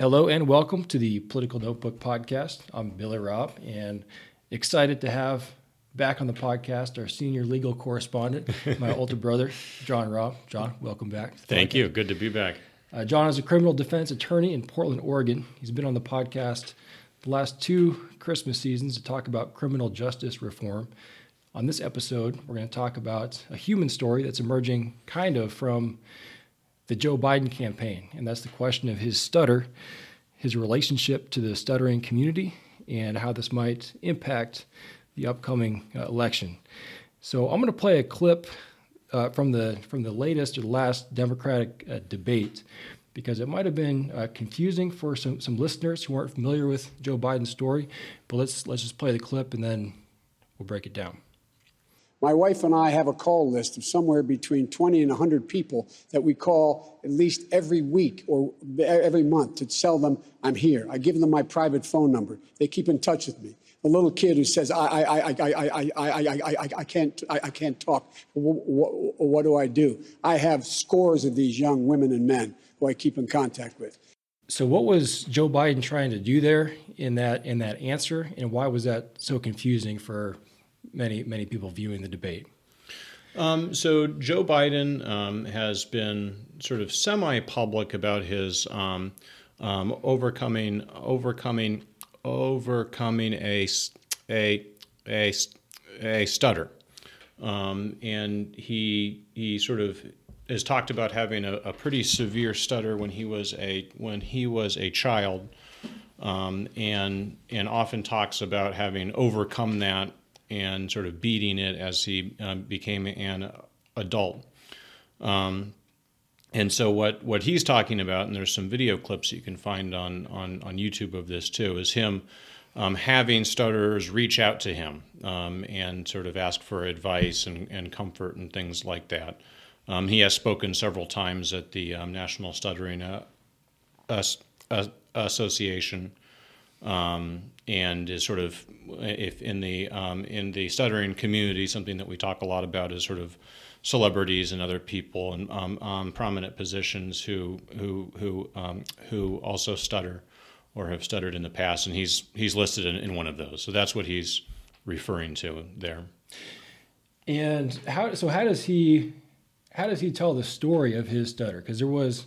Hello and welcome to the Political Notebook Podcast. I'm Billy Robb and excited to have back on the podcast our senior legal correspondent, my older brother, John Robb. John, welcome back. Thank you. Good to be back. Uh, John is a criminal defense attorney in Portland, Oregon. He's been on the podcast the last two Christmas seasons to talk about criminal justice reform. On this episode, we're going to talk about a human story that's emerging kind of from the Joe Biden campaign, and that's the question of his stutter, his relationship to the stuttering community, and how this might impact the upcoming uh, election. So I'm going to play a clip uh, from the from the latest or last Democratic uh, debate because it might have been uh, confusing for some, some listeners who aren't familiar with Joe Biden's story. But let's let's just play the clip and then we'll break it down. My wife and I have a call list of somewhere between 20 and 100 people that we call at least every week or every month to tell them I'm here. I give them my private phone number. They keep in touch with me. The little kid who says, I, I, I, I, I, I, I, I, can't, I, I can't talk. What, what do I do? I have scores of these young women and men who I keep in contact with. So, what was Joe Biden trying to do there in that in that answer, and why was that so confusing for many many people viewing the debate? Um, so Joe Biden um, has been sort of semi-public about his um, um overcoming overcoming overcoming a a a, a stutter, um, and he he sort of has talked about having a, a, pretty severe stutter when he was a when he was a child, um, and and often talks about having overcome that and sort of beating it as he um, became an adult. Um, and so what, what he's talking about, and there's some video clips you can find on, on, on YouTube of this too, is him um, having stutterers reach out to him um, and sort of ask for advice and, and comfort and things like that. Um, he has spoken several times at the um, National Stuttering uh, uh, Association um, and is sort of if in the um, in the stuttering community something that we talk a lot about is sort of celebrities and other people and um, um, prominent positions who who who um, who also stutter or have stuttered in the past. And he's he's listed in, in one of those. So that's what he's referring to there. And how so how does he how does he tell the story of his stutter? Because there was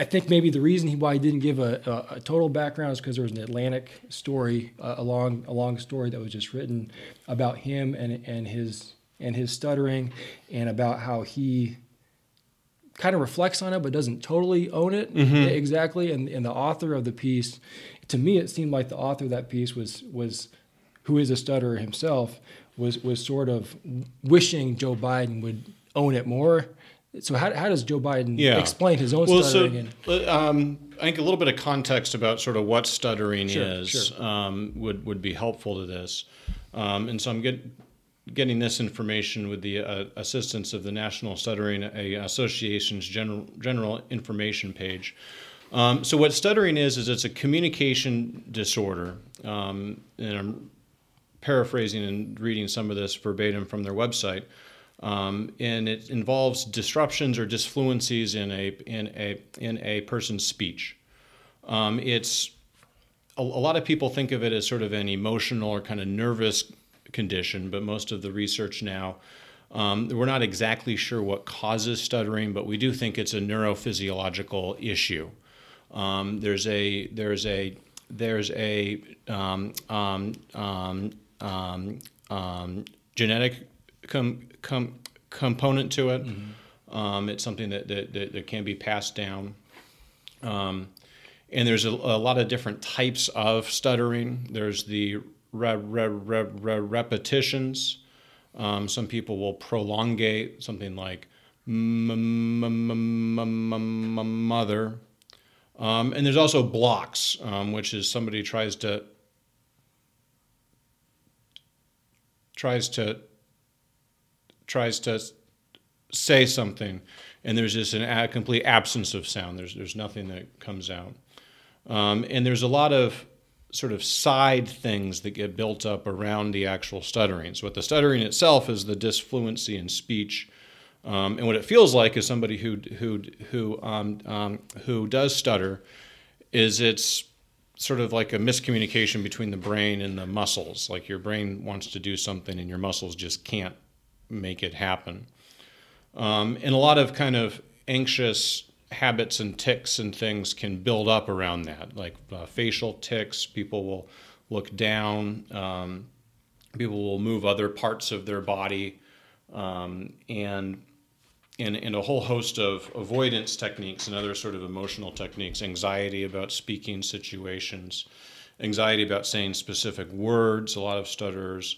I think maybe the reason he, why he didn't give a, a, a total background is because there was an Atlantic story, uh, a long a long story that was just written about him and and his and his stuttering, and about how he kind of reflects on it but doesn't totally own it mm-hmm. exactly. And and the author of the piece, to me, it seemed like the author of that piece was was who is a stutterer himself was was sort of wishing Joe Biden would own it more so how, how does Joe Biden yeah. explain his own well, stuttering? So, um, I think a little bit of context about sort of what stuttering sure, is sure. Um, would would be helpful to this. Um, and so I'm get, getting this information with the uh, assistance of the National Stuttering Association's general general information page. Um, so what stuttering is is it's a communication disorder, um, and I'm paraphrasing and reading some of this verbatim from their website. Um, and it involves disruptions or disfluencies in a in a in a person's speech. Um, it's a, a, lot of people think of it as sort of an emotional or kind of nervous condition, but most of the research now. Um, we're not exactly sure what causes stuttering, but we do think it's a neurophysiological issue. Um, there's a there's a there's a um, um, genetic com, com, component to it. Mm-hmm. Um, it's something that, that, that, that, can be passed down. Um, and there's a, a, lot of different types of stuttering. There's the re, re, re, repetitions. Um, some people will prolongate something like mother. And there's also blocks, um, which is somebody tries to tries to tries to say something, and there's just an a complete absence of sound. There's there's nothing that comes out, um, and there's a lot of sort of side things that get built up around the actual stuttering. So, what the stuttering itself is the disfluency in speech. Um, and what it feels like is somebody who who who um, um, who does stutter is it's sort of like a miscommunication between the brain and the muscles. Like your brain wants to do something and your muscles just can't make it happen. Um, and a lot of kind of anxious habits and ticks and things can build up around that, like uh, facial tics. People will look down. Um, people will move other parts of their body, um, and, and and a whole host of avoidance techniques and other sort of emotional techniques. Anxiety about speaking situations, anxiety about saying specific words. A lot of stutterers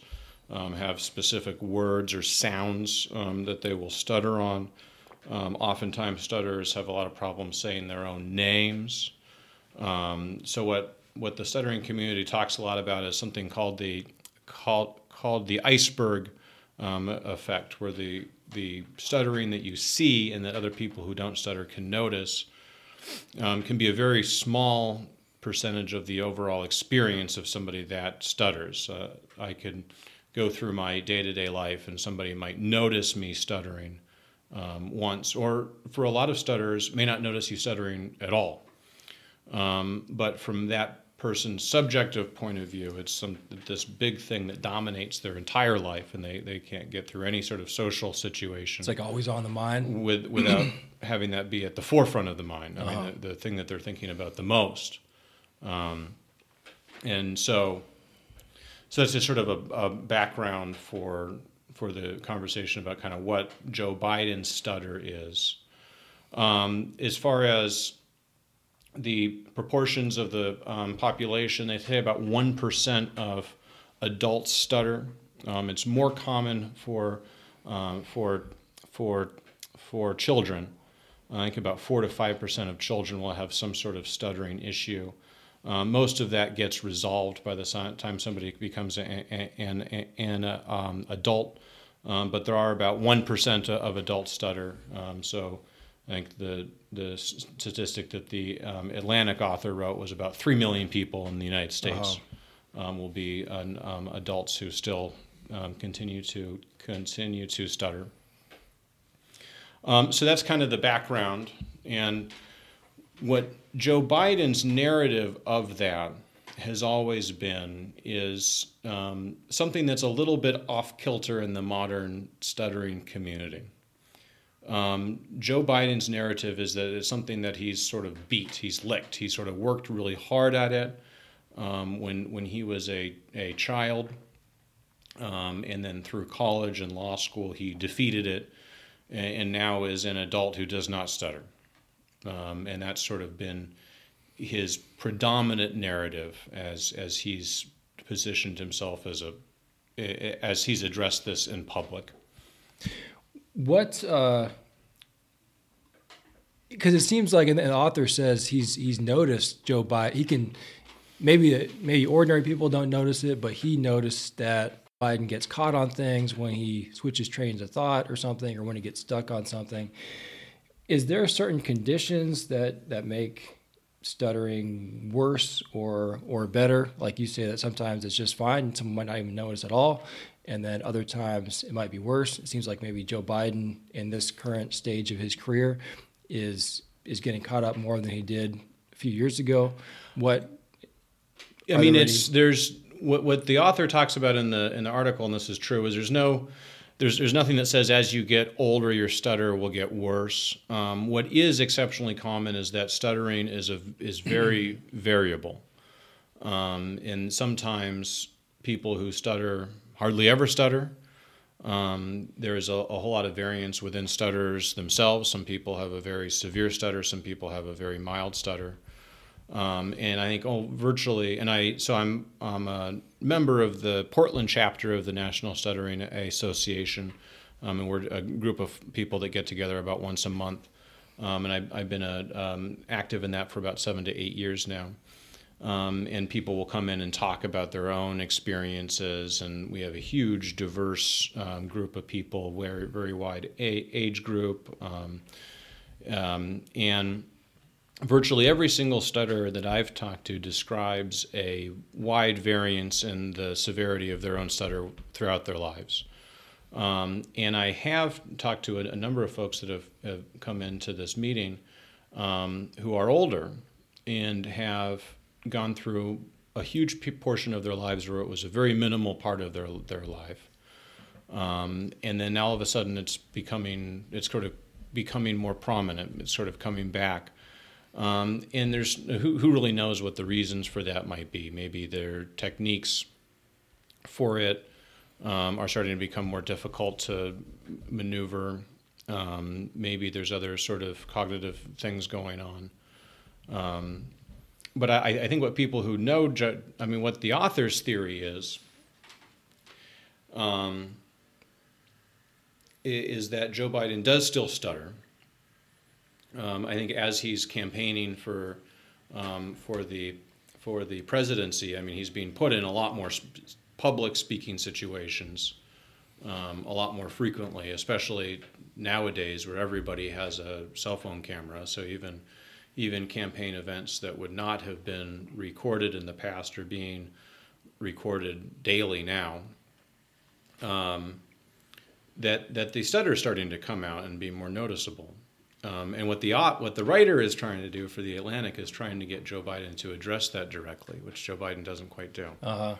um, have specific words or sounds um, that they will stutter on. Um, oftentimes, stutterers have a lot of problems saying their own names. Um, so, what what the stuttering community talks a lot about is something called the called called the iceberg um, effect, where the the stuttering that you see and that other people who don't stutter can notice can be a very small percentage of the overall experience of somebody that stutters. Uh, I can go through my day to day life and somebody might notice me stuttering um, once, or for a lot of stutterers, may not notice you stuttering at all. Um, but from that person's subjective point of view, it's some this big thing that dominates their entire life, and they, they can't get through any sort of social situation. It's like always on the mind. With, without having that be at the forefront of the mind. I Uh-huh. mean, the, the thing that they're thinking about the most. Um, and so, so that's just sort of a, a background for for the conversation about kind of what Joe Biden's stutter is. Um, as far as the proportions of the um, population, they say about 1% of adults stutter. Um, it's more common for, um, for, for, for children. I think about 4 to 5% of children will have some sort of stuttering issue. Um, most of that gets resolved by the time somebody becomes a- a- an, an uh, um, adult, um, but there are about 1% of adults stutter. Um, so I think the, the statistic that the um, Atlantic author wrote was about 3 million people in the United States um, will be an, um, adults who still um, continue to continue to stutter. Um, so that's kind of the background. And what Joe Biden's narrative of that has always been is um, something that's a little bit off kilter in the modern stuttering community. Um, Joe Biden's narrative is that it's something that he's sort of beat, he's licked, he sort of worked really hard at it um, when when he was a a child, um, and then through college and law school he defeated it, and, and now is an adult who does not stutter, um, and that's sort of been his predominant narrative as as he's positioned himself as a as he's addressed this in public. What? Because it seems like, and the author says he's he's noticed Joe Biden. He can maybe maybe ordinary people don't notice it, but he noticed that Biden gets caught on things when he switches trains of thought or something, or when he gets stuck on something. Is there certain conditions that that make stuttering worse or or better? Like you say that sometimes it's just fine, and someone might not even notice at all, and then other times it might be worse. It seems like maybe Joe Biden in this current stage of his career is is getting caught up more than he did a few years ago. What I mean, there it's there's what what the author talks about in the in the article, and this is true, is there's no there's there's nothing that says as you get older your stutter will get worse. Um, what is exceptionally common is that stuttering is a is very variable, um, and sometimes people who stutter hardly ever stutter. Um, there is a, a whole lot of variance within stutters themselves. Some people have a very severe stutter. Some people have a very mild stutter. Um, and I think oh, virtually, and I so I'm I'm a member of the Portland chapter of the National Stuttering Association, um, and we're a group of people that get together about once a month. Um, and I, I've been a, um, active in that for about seven to eight years now. Um, and people will come in and talk about their own experiences, and we have a huge, diverse um, group of people, very very wide age group, and virtually every single stutterer that I've talked to describes a wide variance in the severity of their own stutter throughout their lives. Um, and I have talked to a, a, number of folks that have, have come into this meeting um, who are older and have gone through a huge portion of their lives where it was a very minimal part of their their life, um, and then all of a sudden it's becoming it's sort of becoming more prominent. It's sort of coming back. Um, and there's who, who really knows what the reasons for that might be. Maybe their techniques for it um, are starting to become more difficult to maneuver. Um, maybe there's other sort of cognitive things going on. Um, but I, I, think what people who know, I mean, what the author's theory is, um, is that Joe Biden does still stutter. Um, I think as he's campaigning for um, for the for the presidency, I mean, he's being put in a lot more public speaking situations um, a lot more frequently, especially nowadays where everybody has a cell phone camera. So even even campaign events that would not have been recorded in the past are being recorded daily now. Um, that that the stutter is starting to come out and be more noticeable. Um, and what the what the writer is trying to do for the Atlantic is trying to get Joe Biden to address that directly, which Joe Biden doesn't quite do. Uh,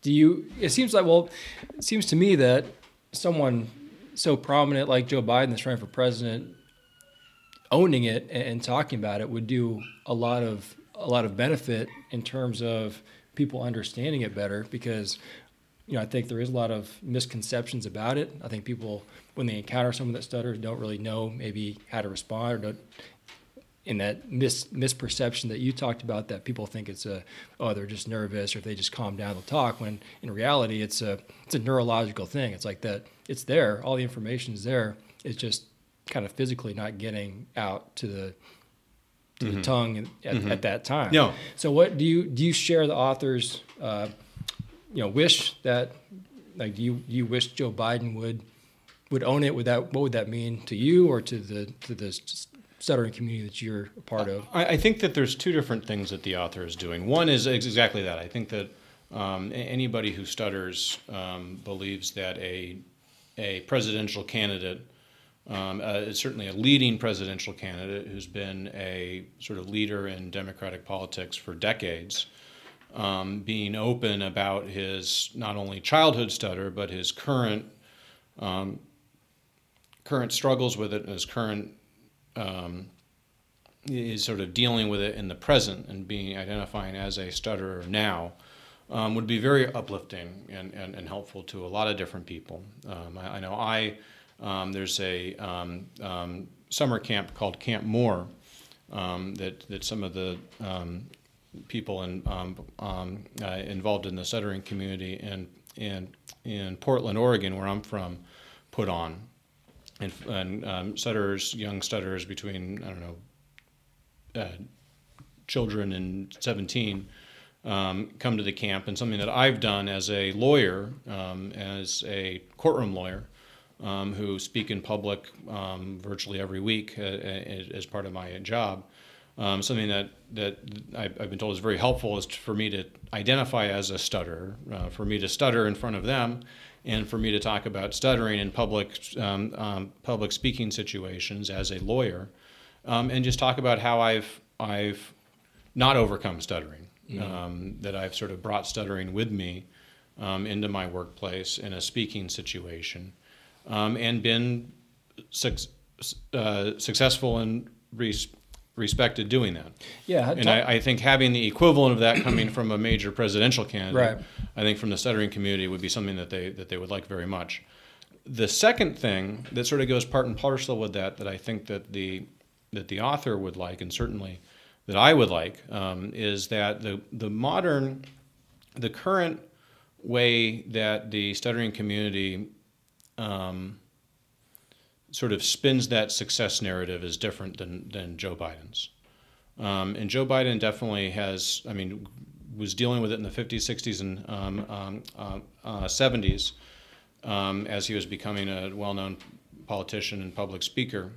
do you? It seems like well, it seems to me that someone so prominent like Joe Biden that's running for president, owning it and talking about it would do a lot of a lot of benefit in terms of people understanding it better because you know I think there is a lot of misconceptions about it. I think people when they encounter someone that stutters don't really know maybe how to respond or don't in that mis- misperception that you talked about that people think it's a oh they're just nervous or if they just calm down they'll talk when in reality it's a it's a neurological thing it's like that it's there all the information is there it's just kind of physically not getting out to the to mm-hmm. the tongue at, mm-hmm. at, that time no so what do you do you share the author's uh, you know wish that like you you wish Joe Biden would would own it would that what would that mean to you or to the to the stuttering community that you're a part of? I, I, think that there's two different things that the author is doing. One is exactly that. I think that um, anybody who stutters um, believes that a a presidential candidate, um, uh, certainly a leading presidential candidate who's been a sort of leader in Democratic politics for decades, um, being open about his not only childhood stutter but his current um, current struggles with it and his current um, is sort of dealing with it in the present and being identifying as a stutterer now um, would be very uplifting and, and, and, helpful to a lot of different people. Um, I, I, know I um, there's a um, um, summer camp called Camp Moore that that some of the people in, uh, involved in the stuttering community in in in Portland, Oregon, where I'm from, put on and, and um, stutterers, young stutterers between I don't know, uh, children and 17, um, come to the camp, and something that I've done as a lawyer, um, as a courtroom lawyer, um, who speak in public um, virtually every week uh, uh, as part of my job. Um, something that that I've, been told is very helpful is for me to identify as a stutterer, uh, for me to stutter in front of them, and for me to talk about stuttering in public um, um, public speaking situations as a lawyer, um, and just talk about how I've I've not overcome stuttering, mm-hmm. that I've sort of brought stuttering with me um, into my workplace in a speaking situation, um, and been su- uh, successful in respected doing that. Yeah, and I, I, think having the equivalent of that coming from a major presidential candidate, right. I think from the stuttering community would be something that they that they would like very much. The second thing that sort of goes part and parcel with that that I think that the that the author would like, and certainly that I would like, um, is that the the modern, the current way that the stuttering community um, sort of spins that success narrative is different than, than Joe Biden's. Um, and Joe Biden definitely has, I mean, was dealing with it in the 50s, 60s, and um, um, uh, uh, 70s um, as he was becoming a well known politician and public speaker.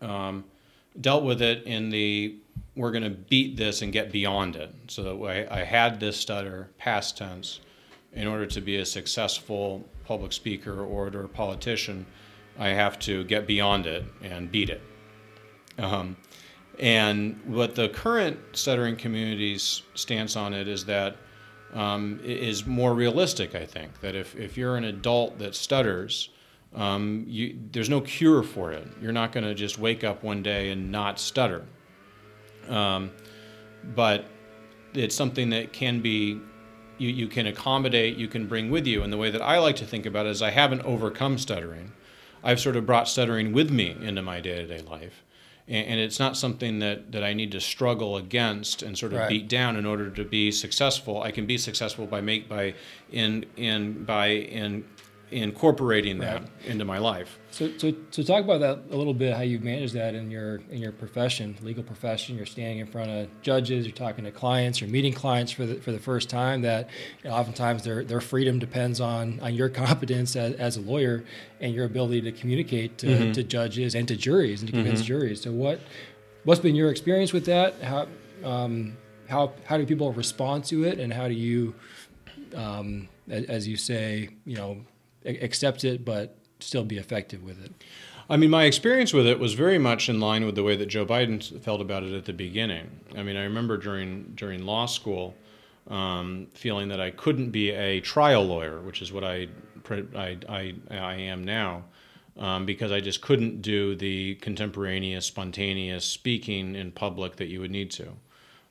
Um, dealt with it in the we're going to beat this and get beyond it. So I, I had this stutter, past tense, in order to be a successful public speaker, orator, politician, I have to get beyond it and beat it. Um, and what the current stuttering community's stance on it is that um, is more realistic, I think. That if, if you're an adult that stutters, um, you, there's no cure for it. You're not going to just wake up one day and not stutter. Um, but it's something that can be, you, you can accommodate, you can bring with you. And the way that I like to think about it is I haven't overcome stuttering. I've sort of brought stuttering with me into my day to day life. And, and, it's not something that, that I need to struggle against and sort of right. beat down in order to be successful. I can be successful by make by in in by in incorporating that right. into my life. So, so, so talk about that a little bit. How you manage that in your in your profession, legal profession. You're standing in front of judges. You're talking to clients. You're meeting clients for the for the first time. That you know, oftentimes their their freedom depends on on your competence as, as a lawyer and your ability to communicate to, mm-hmm. to judges and to juries and to convince mm-hmm. juries. So what what's been your experience with that? How um, how how do people respond to it, and how do you um, as you say, you know, accept it, but still be effective with it? I mean, my experience with it was very much in line with the way that Joe Biden felt about it at the beginning. I mean, I remember during during law school um, feeling that I couldn't be a trial lawyer, which is what I I, I, I am now, um, because I just couldn't do the contemporaneous, spontaneous speaking in public that you would need to.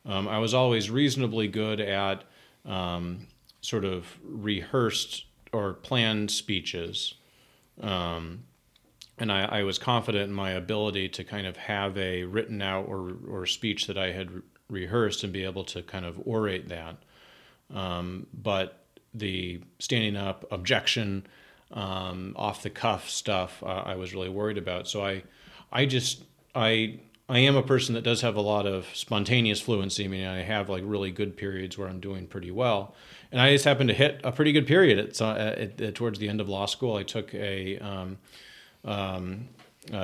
Um, I was always reasonably good at um, sort of rehearsed or planned speeches. Um, and I, I, was confident in my ability to kind of have a written out or, or speech that I had re- rehearsed and be able to kind of orate that. Um, but the standing up, objection, um, off the cuff stuff, uh, I was really worried about. So I, I just, I, I am a person that does have a lot of spontaneous fluency. I mean, I have like really good periods where I'm doing pretty well and I just happened to hit a pretty good period. It's uh, at, at, towards the end of law school. I took a, um, um,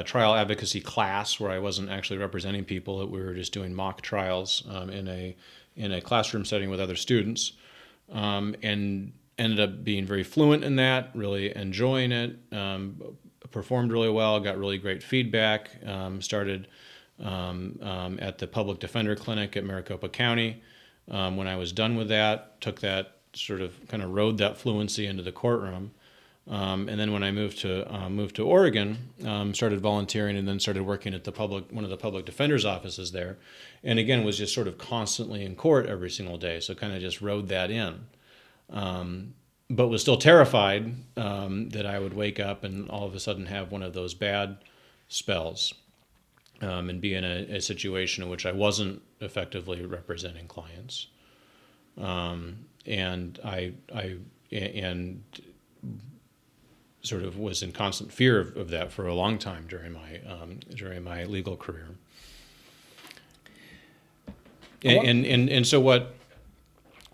trial advocacy class where I wasn't actually representing people. We were just doing mock trials um, in a in a classroom setting with other students, um, and ended up being very fluent in that. Really enjoying it. Um, performed really well. Got really great feedback. Um, started. at the public defender clinic at Maricopa County. when I was done with that, took that sort of kind of rode that fluency into the courtroom. Um, and then when I moved to uh, moved to Oregon, um, started volunteering, and then started working at the public one of the public defenders offices there, and again was just sort of constantly in court every single day. So kind of just rode that in, um, but was still terrified um, that I would wake up and all of a sudden have one of those bad spells, um, and be in a, a, situation in which I wasn't effectively representing clients. Um, and I I and sort of was in constant fear of, of that for a long time during my um, during my legal career. And, and, and and so what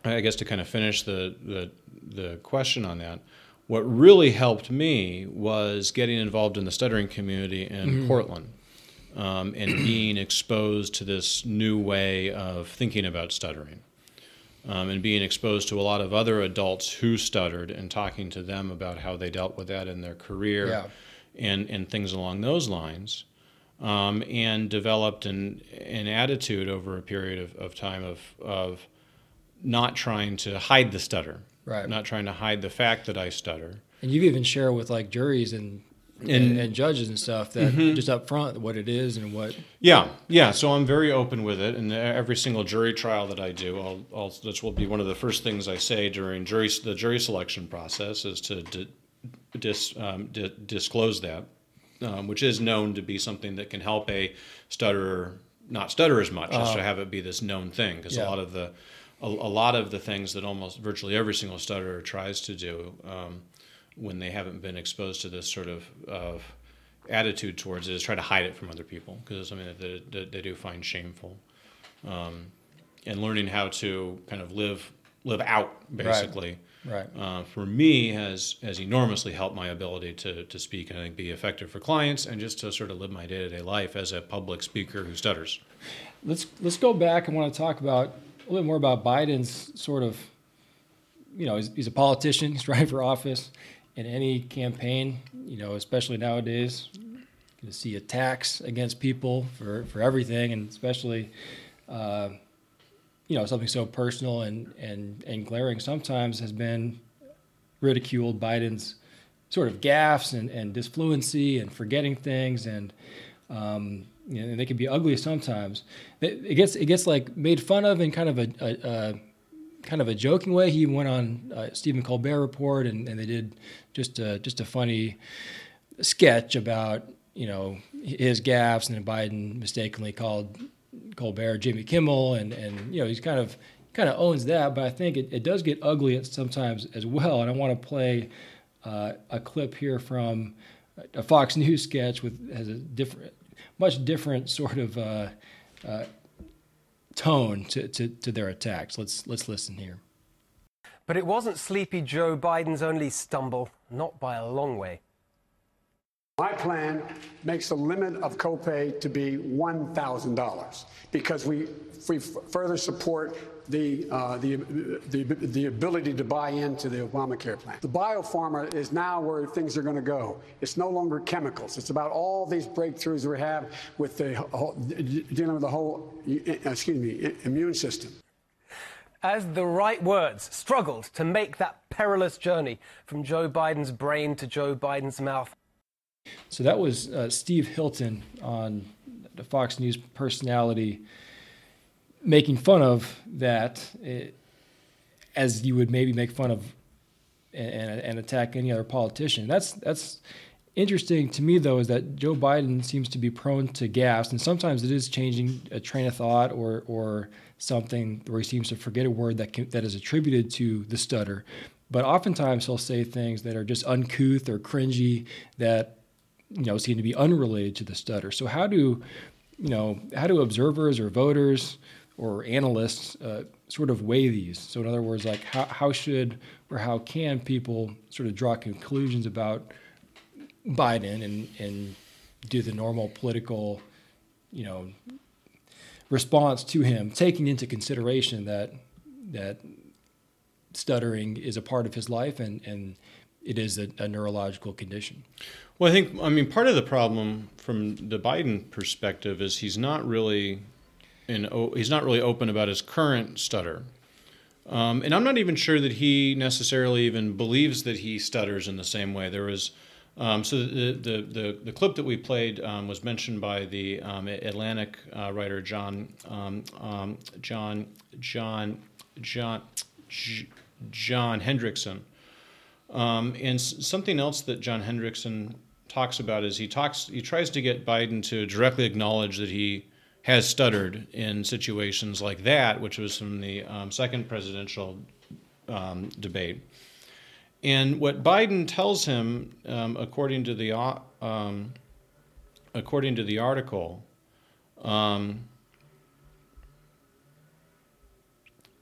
I guess to kind of finish the the the question on that, what really helped me was getting involved in the stuttering community in mm-hmm. Portland. Um, and being exposed to this new way of thinking about stuttering um, and being exposed to a lot of other adults who stuttered and talking to them about how they dealt with that in their career yeah. and, and things along those lines. Um, and developed an, an attitude over a period of, of time of, of not trying to hide the stutter, right? Not trying to hide the fact that I stutter. And you've even shared with like juries and and, and, judges and stuff that mm-hmm. just up front what it is and what yeah yeah so i'm very open with it and every single jury trial that i do i'll, I'll this will be one of the first things i say during jury the jury selection process is to di, dis, um, di, disclose that um, which is known to be something that can help a stutterer not stutter as much uh, to have it be this known thing because yeah. a lot of the a, a, lot of the things that almost virtually every single stutterer tries to do um, when they haven't been exposed to this sort of, of attitude towards it is try to hide it from other people because it's something that they, that they do find shameful. Um, and learning how to kind of live live out basically. Right. right. Uh, for me has has enormously helped my ability to to speak and I think be effective for clients and just to sort of live my day to day life as a public speaker who stutters. Let's let's go back. I want to talk about a little bit more about Biden's sort of, you know, he's, he's a politician. He's running for office in any campaign, you know, especially nowadays, you see attacks against people for, for everything, and especially, uh, you know, something so personal and, and, and glaring sometimes has been ridiculed Biden's sort of gaffes and, and disfluency and forgetting things and um, you know, they can be ugly sometimes. It gets it gets like made fun of in kind of a, a kind of a joking way. He went on uh, Stephen Colbert Report, and, and they did just a, just a funny sketch about you know his gaffes, and Biden mistakenly called Colbert Jimmy Kimmel, and and you know he's kind of kind of owns that. But I think it, it does get ugly sometimes as well. And I want to play uh, a clip here from a Fox News sketch with has a different, much different sort of uh, uh, tone to, to, to their attacks. Let's let's listen here. But it wasn't Sleepy Joe Biden's only stumble, not by a long way. My plan makes the limit of copay to be $1,000 because we, we further support the, uh, the, the, the ability to buy into the Obamacare plan. The biopharma is now where things are going to go. It's no longer chemicals. It's about all these breakthroughs we have with the whole, dealing with the whole, excuse me, immune system as the right words struggled to make that perilous journey from Joe Biden's brain to Joe Biden's mouth. So that was uh, Steve Hilton on the Fox News personality making fun of that, it, eh, as you would maybe make fun of and, and attack any other politician. That's that's interesting to me though is that Joe Biden seems to be prone to gas, and sometimes it is changing a train of thought or or something where he seems to forget a word that can, that is attributed to the stutter. But oftentimes he'll say things that are just uncouth or cringy that you know seem to be unrelated to the stutter. So how do you know how do observers or voters or analysts uh, sort of weigh these? So in other words, like how how should or how can people sort of draw conclusions about Biden and and do the normal political you know response to him, taking into consideration that that stuttering is a part of his life and and it is a, a neurological condition. Well, I think I mean part of the problem from the Biden perspective is he's not really in he's not really open about his current stutter. Um, and I'm not even sure that he necessarily even believes that he stutters in the same way. There was um, so the, the, the the clip that we played um, was mentioned by the um, Atlantic uh, writer John um, um, John John John John Hendrickson. And something else that John Hendrickson talks about is he talks he tries to get Biden to directly acknowledge that he has stuttered in situations like that, which was from the um, second presidential um, debate. And what Biden tells him, um, according to the um, according to the article, um,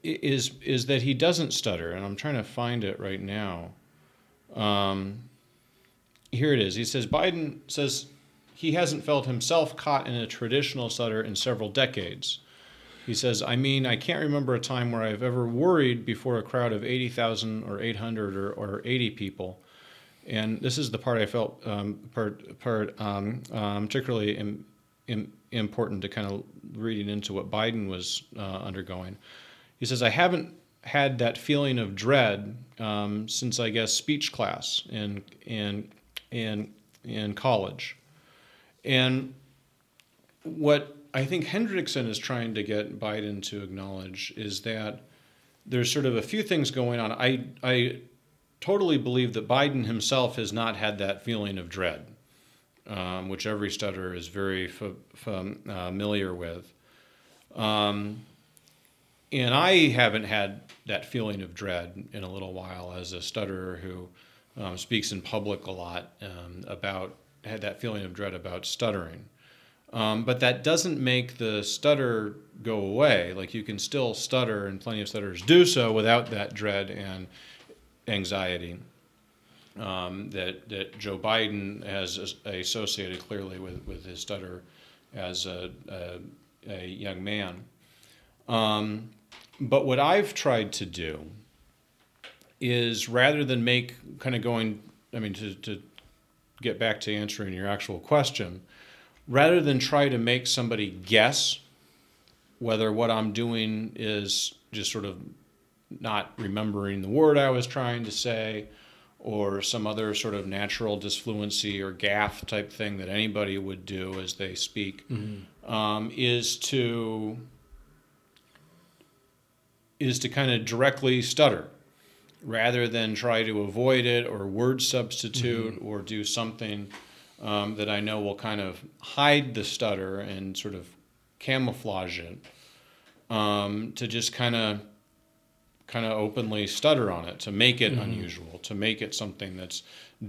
is is that he doesn't stutter, and I'm trying to find it right now. Um, here it is. He says Biden says he hasn't felt himself caught in a traditional stutter in several decades. He says, I mean, I can't remember a time where I've ever worried before a crowd of 80,000 or 800 or, or 80 people. And this is the part I felt um, part, part um, um, particularly Im, Im, important to kind of reading into what Biden was uh, undergoing. He says, I haven't had that feeling of dread um, since I guess speech class in in in in college, and what I think Hendrickson is trying to get Biden to acknowledge is that there's sort of a few things going on. I I totally believe that Biden himself has not had that feeling of dread, um, which every stutterer is very f- f- uh, familiar with. Um, and I haven't had that feeling of dread in a little while as a stutterer who um, speaks in public a lot um, about had that feeling of dread about stuttering. Um, but that doesn't make the stutter go away. Like you can still stutter, and plenty of stutterers do so without that dread and anxiety um, that that Joe Biden has associated clearly with, with his stutter as a, a, a young man. Um, but what I've tried to do is rather than make kind of going I mean, to, to get back to answering your actual question, rather than try to make somebody guess whether what I'm doing is just sort of not remembering the word I was trying to say or some other sort of natural disfluency or gaff type thing that anybody would do as they speak, mm-hmm. um, is to is to kind of directly stutter rather than try to avoid it or word substitute mm-hmm. or do something um, that I know will kind of hide the stutter and sort of camouflage it um, to just kind of kind of openly stutter on it to make it mm-hmm. unusual to make it something that's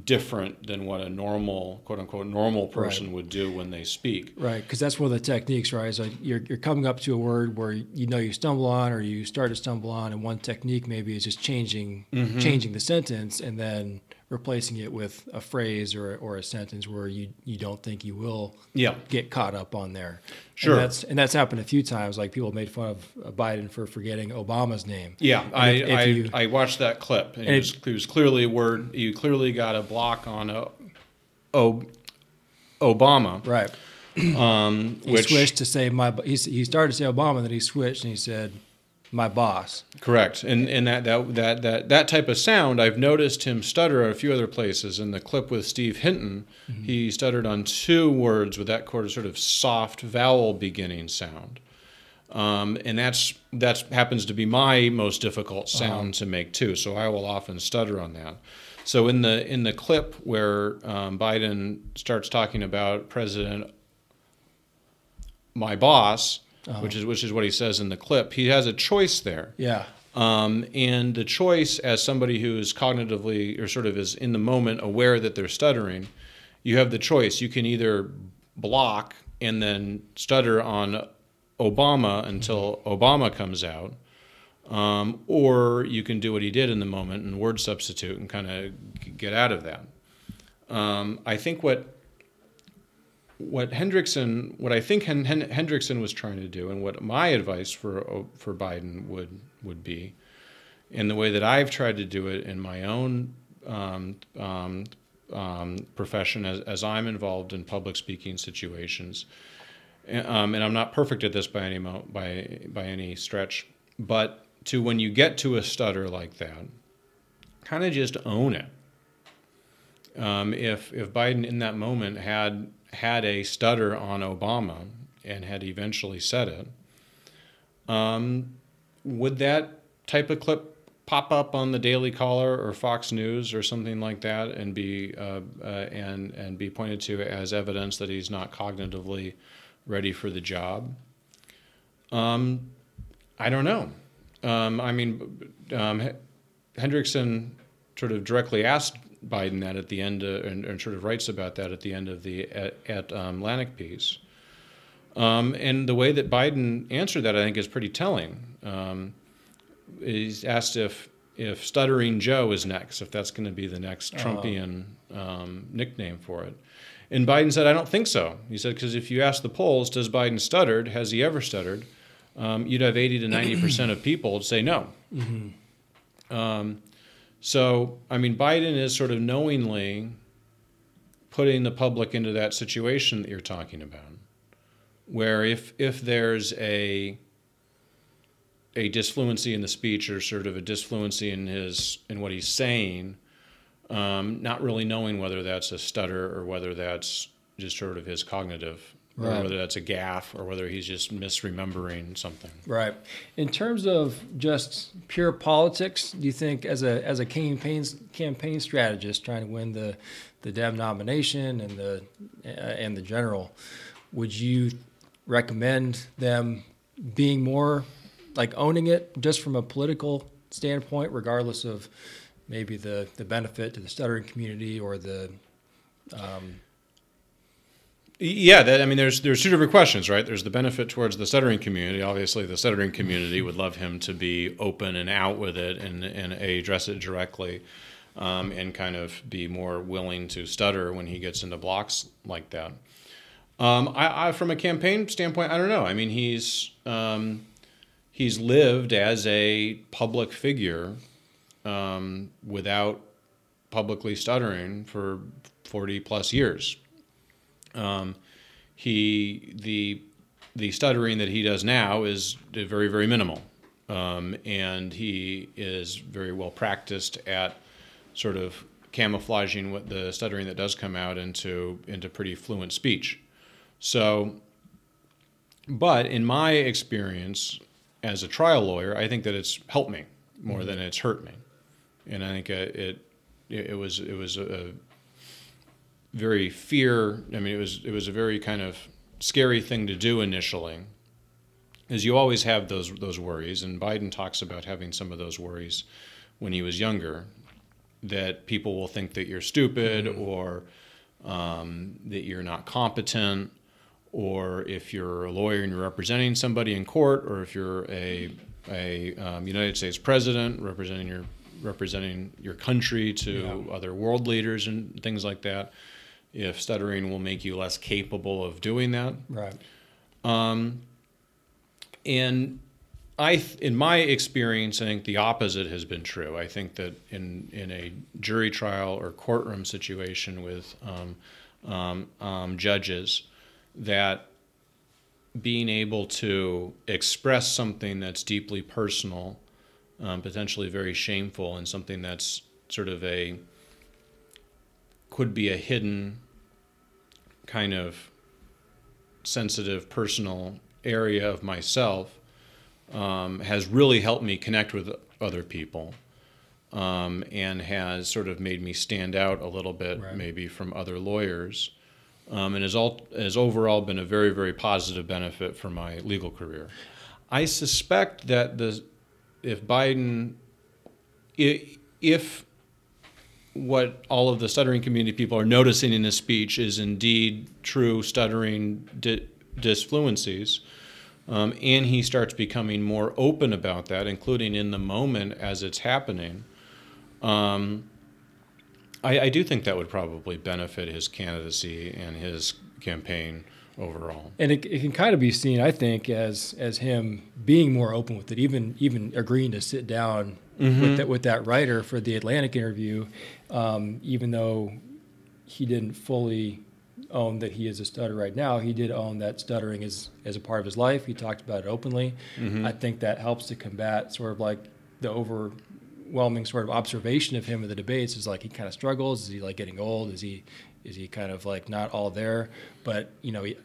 different than what a normal quote unquote normal person right. would do when they speak right because that's one of the techniques right so you're, you're coming up to a word where you know you stumble on or you start to stumble on and one technique maybe is just changing mm-hmm. changing the sentence and then replacing it with a phrase or, or a sentence where you, you don't think you will yeah. get caught up on there. Sure. And that's, and that's happened a few times. Like people made fun of Biden for forgetting Obama's name. Yeah, I, if, if I, you, I watched that clip. And, and it, was, it, was, clearly a word, you clearly got a block on a, o, Obama. Right. Um, he which, switched to say my, he, he started to say Obama, then he switched and he said my boss. Correct, and and that that that that that type of sound, I've noticed him stutter at a few other places. In the clip with Steve Hilton, mm-hmm. he stuttered on two words with that sort of soft vowel beginning sound, um, and that's that's happens to be my most difficult uh-huh. sound uh-huh. to make too. So I will often stutter on that. So in the in the clip where um, Biden starts talking about President, my boss uh-huh. which is which is what he says in the clip. He has a choice there. Yeah. Um, and the choice, as somebody who is cognitively or sort of is in the moment aware that they're stuttering, you have the choice. You can either block and then stutter on Obama until mm-hmm. Obama comes out, um, or you can do what he did in the moment and word substitute and kind of get out of that. Um, I think what what Hendrickson, what I think Hen- Hen- Hendrickson was trying to do, and what my advice for for Biden would would be, in the way that I've tried to do it in my own um, um, um, profession, as, as I'm involved in public speaking situations, um, and I'm not perfect at this by any mo- by by any stretch, but to when you get to a stutter like that, kind of just own it. Um, if if Biden in that moment had had a stutter on Obama and had eventually said it, um, would that type of clip pop up on the Daily Caller or Fox News or something like that and be uh, uh, and and be pointed to as evidence that he's not cognitively ready for the job? Um, I don't know. Um, I mean, um, Hendrickson sort of directly asked Biden that at the end, and, and, sort of writes about that at the end of the at, at um, Atlantic piece. Um, and the way that Biden answered that, I think, is pretty telling. Um, he's asked if if Stuttering Joe is next, if that's going to be the next uh-huh. Trumpian um, nickname for it. And Biden said, I don't think so. He said, because if you ask the polls, does Biden stuttered? Has he ever stuttered? Um, you'd have 80 to 90% of people say no. Mm-hmm. So, I mean, Biden is sort of knowingly putting the public into that situation that you're talking about, where if if there's a a disfluency in the speech or sort of a disfluency in his in what he's saying, um, not really knowing whether that's a stutter or whether that's just sort of his cognitive Right. Whether that's a gaffe or whether he's just misremembering something. Right. In terms of just pure politics, do you think as a as a campaign campaign strategist trying to win the the Dem nomination and the uh, and the general, would you recommend them being more like owning it just from a political standpoint, regardless of maybe the the benefit to the stuttering community or the um, yeah, that, I mean, there's there's two different questions, right? There's the benefit towards the stuttering community. Obviously, the stuttering community would love him to be open and out with it and and address it directly, um, and kind of be more willing to stutter when he gets into blocks like that. Um, I, I, from a campaign standpoint, I don't know. I mean, he's um, he's lived as a public figure um, without publicly stuttering for 40 plus years. Um, he the the stuttering that he does now is very very minimal, um, and he is very well practiced at sort of camouflaging what the stuttering that does come out into into pretty fluent speech. So, but in my experience as a trial lawyer, I think that it's helped me more mm-hmm. than it's hurt me, and I think it it, it was it was a, a very fear. I mean, it was it was a very kind of scary thing to do initially, is you always have those those worries, and Biden talks about having some of those worries when he was younger, that people will think that you're stupid mm-hmm. or um, that you're not competent, or if you're a lawyer and you're representing somebody in court, or if you're a a um, United States president representing your representing your country to yeah. other world leaders and things like that if stuttering will make you less capable of doing that. Right. Um, and I, in my experience, I think the opposite has been true. I think that in in a jury trial or courtroom situation with um, um, um, judges, that being able to express something that's deeply personal, um, potentially very shameful, and something that's sort of a could be a hidden kind of sensitive personal area of myself um, has really helped me connect with other people um, and has sort of made me stand out a little bit right. maybe from other lawyers um, and has, all, has overall been a very very positive benefit for my legal career i suspect that the if biden if what all of the stuttering community people are noticing in his speech is indeed true stuttering di- disfluencies. Um, and he starts becoming more open about that, including in the moment as it's happening. Um, I, I, do think that would probably benefit his candidacy and his campaign overall. And it, it, can kind of be seen, I think, as as him being more open with it, even even agreeing to sit down mm-hmm. with, that, with that writer for the Atlantic interview, um, even though he didn't fully own that he is a stutter right now, he did own that stuttering is as a part of his life. He talked about it openly. Mm-hmm. I think that helps to combat sort of like the overwhelming sort of observation of him in the debates is like he kind of struggles. Is he like getting old? Is he is he kind of like not all there? But you know, he,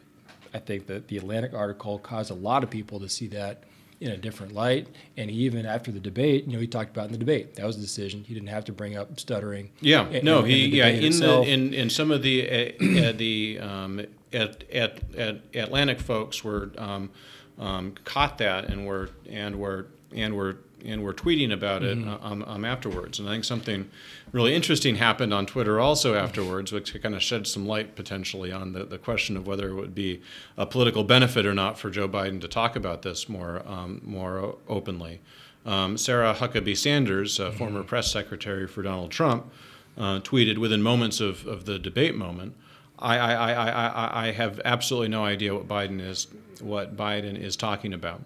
I think that the Atlantic article caused a lot of people to see that in a different light. And even after the debate, you know, he talked about in the debate that was a decision. He didn't have to bring up stuttering. Yeah, in, no, in he yeah in itself. the in in some of the uh, uh, the um, at, at, at Atlantic folks were um, um, caught that and were and were and were and were tweeting about it mm-hmm. um, um, afterwards. And I think something really interesting happened on Twitter also afterwards, which kind of shed some light potentially on the, the question of whether it would be a political benefit or not for Joe Biden to talk about this more um, more openly. Um, Sarah Huckabee Sanders, mm-hmm. former press secretary for Donald Trump, uh, tweeted within moments of, of the debate moment. I, I, I, I, I have absolutely no idea what Biden is what Biden is talking about.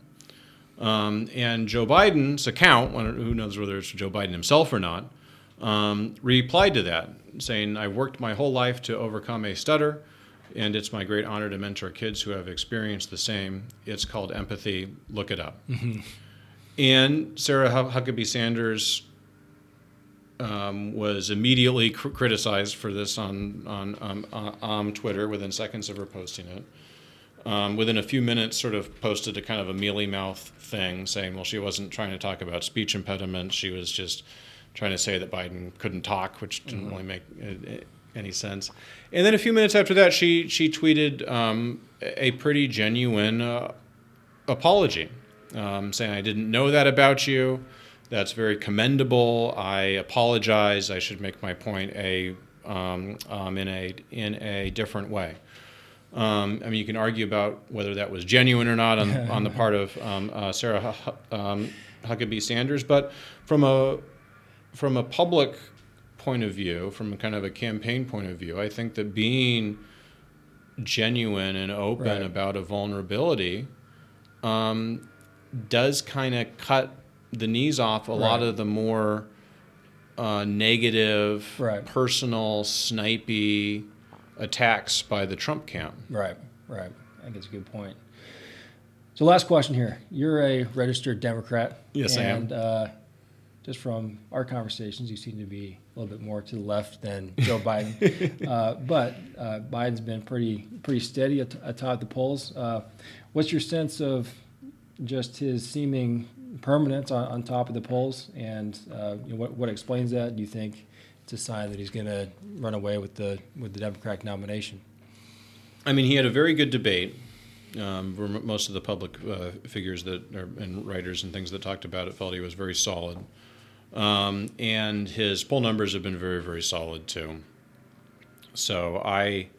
Um, and Joe Biden's account, who knows whether it's Joe Biden himself or not, um, replied to that, saying, I worked my whole life to overcome a stutter, and it's my great honor to mentor kids who have experienced the same. It's called empathy. Look it up. Mm-hmm. And Sarah Huckabee Sanders um, was immediately cr- criticized for this on, on um, uh, um, Twitter within seconds of her posting it um, within a few minutes, sort of posted a kind of a mealy mouth thing saying, well, she wasn't trying to talk about speech impediments. She was just trying to say that Biden couldn't talk, which didn't mm-hmm. really make uh, any sense. And then a few minutes after that, she, she tweeted um, a pretty genuine uh, apology, um, saying, I didn't know that about you. That's very commendable. I apologize. I should make my point a um, um, in a in a different way. Um, I mean, you can argue about whether that was genuine or not on, on the part of um, uh, Sarah um, Huckabee Sanders, but from a from a public point of view, from a kind of a campaign point of view, I think that being genuine and open right. about a vulnerability um, does kind of cut the knees off a right. lot of the more uh, negative, Right. personal, snipey attacks by the Trump camp. Right, right. I think it's a good point. So, last question here. You're a registered Democrat. Yes, I am. and, uh, just from our conversations, you seem to be a little bit more to the left than Joe Biden. uh, but uh, Biden's been pretty pretty steady at, atop the polls. Uh, what's your sense of just his seeming permanence on, on top of the polls, and uh, you know, what what explains that? Do you think it's a sign that he's going to run away with the with the Democratic nomination? I mean, he had a very good debate. Um, most of the public uh, figures that are, and writers and things that talked about it felt he was very solid, um, and his poll numbers have been very, very solid too. So I,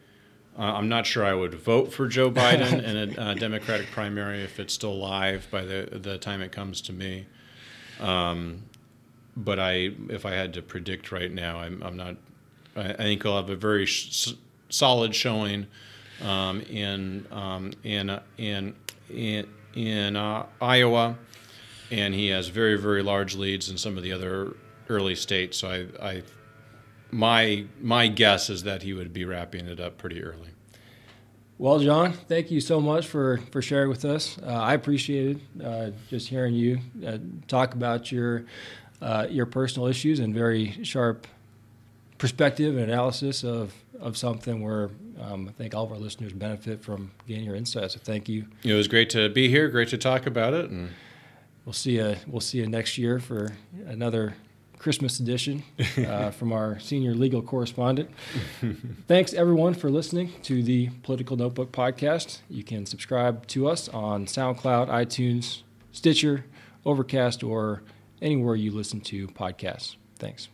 uh, I'm not sure I would vote for Joe Biden in a uh, Democratic primary if it's still live by the the time it comes to me. Um, but I, if I had to predict right now, I'm, I'm not. I, I think he'll have a very sh- solid showing um, in um, in in in in uh, Iowa, and he has very very large leads in some of the other early states. So I, I my my guess is that he would be wrapping it up pretty early. Well, John, thank you so much for, for sharing with us. Uh, I appreciated uh, just hearing you uh, talk about your uh, your personal issues and very sharp perspective and analysis of, of something where um, I think all of our listeners benefit from getting your insights. So thank you. It was great to be here. Great to talk about it, and We'll see you. We'll see you next year for another Christmas edition uh, from our senior legal correspondent. Thanks everyone for listening to the Political Notebook podcast. You can subscribe to us on SoundCloud, iTunes, Stitcher, Overcast, or anywhere you listen to podcasts. Thanks.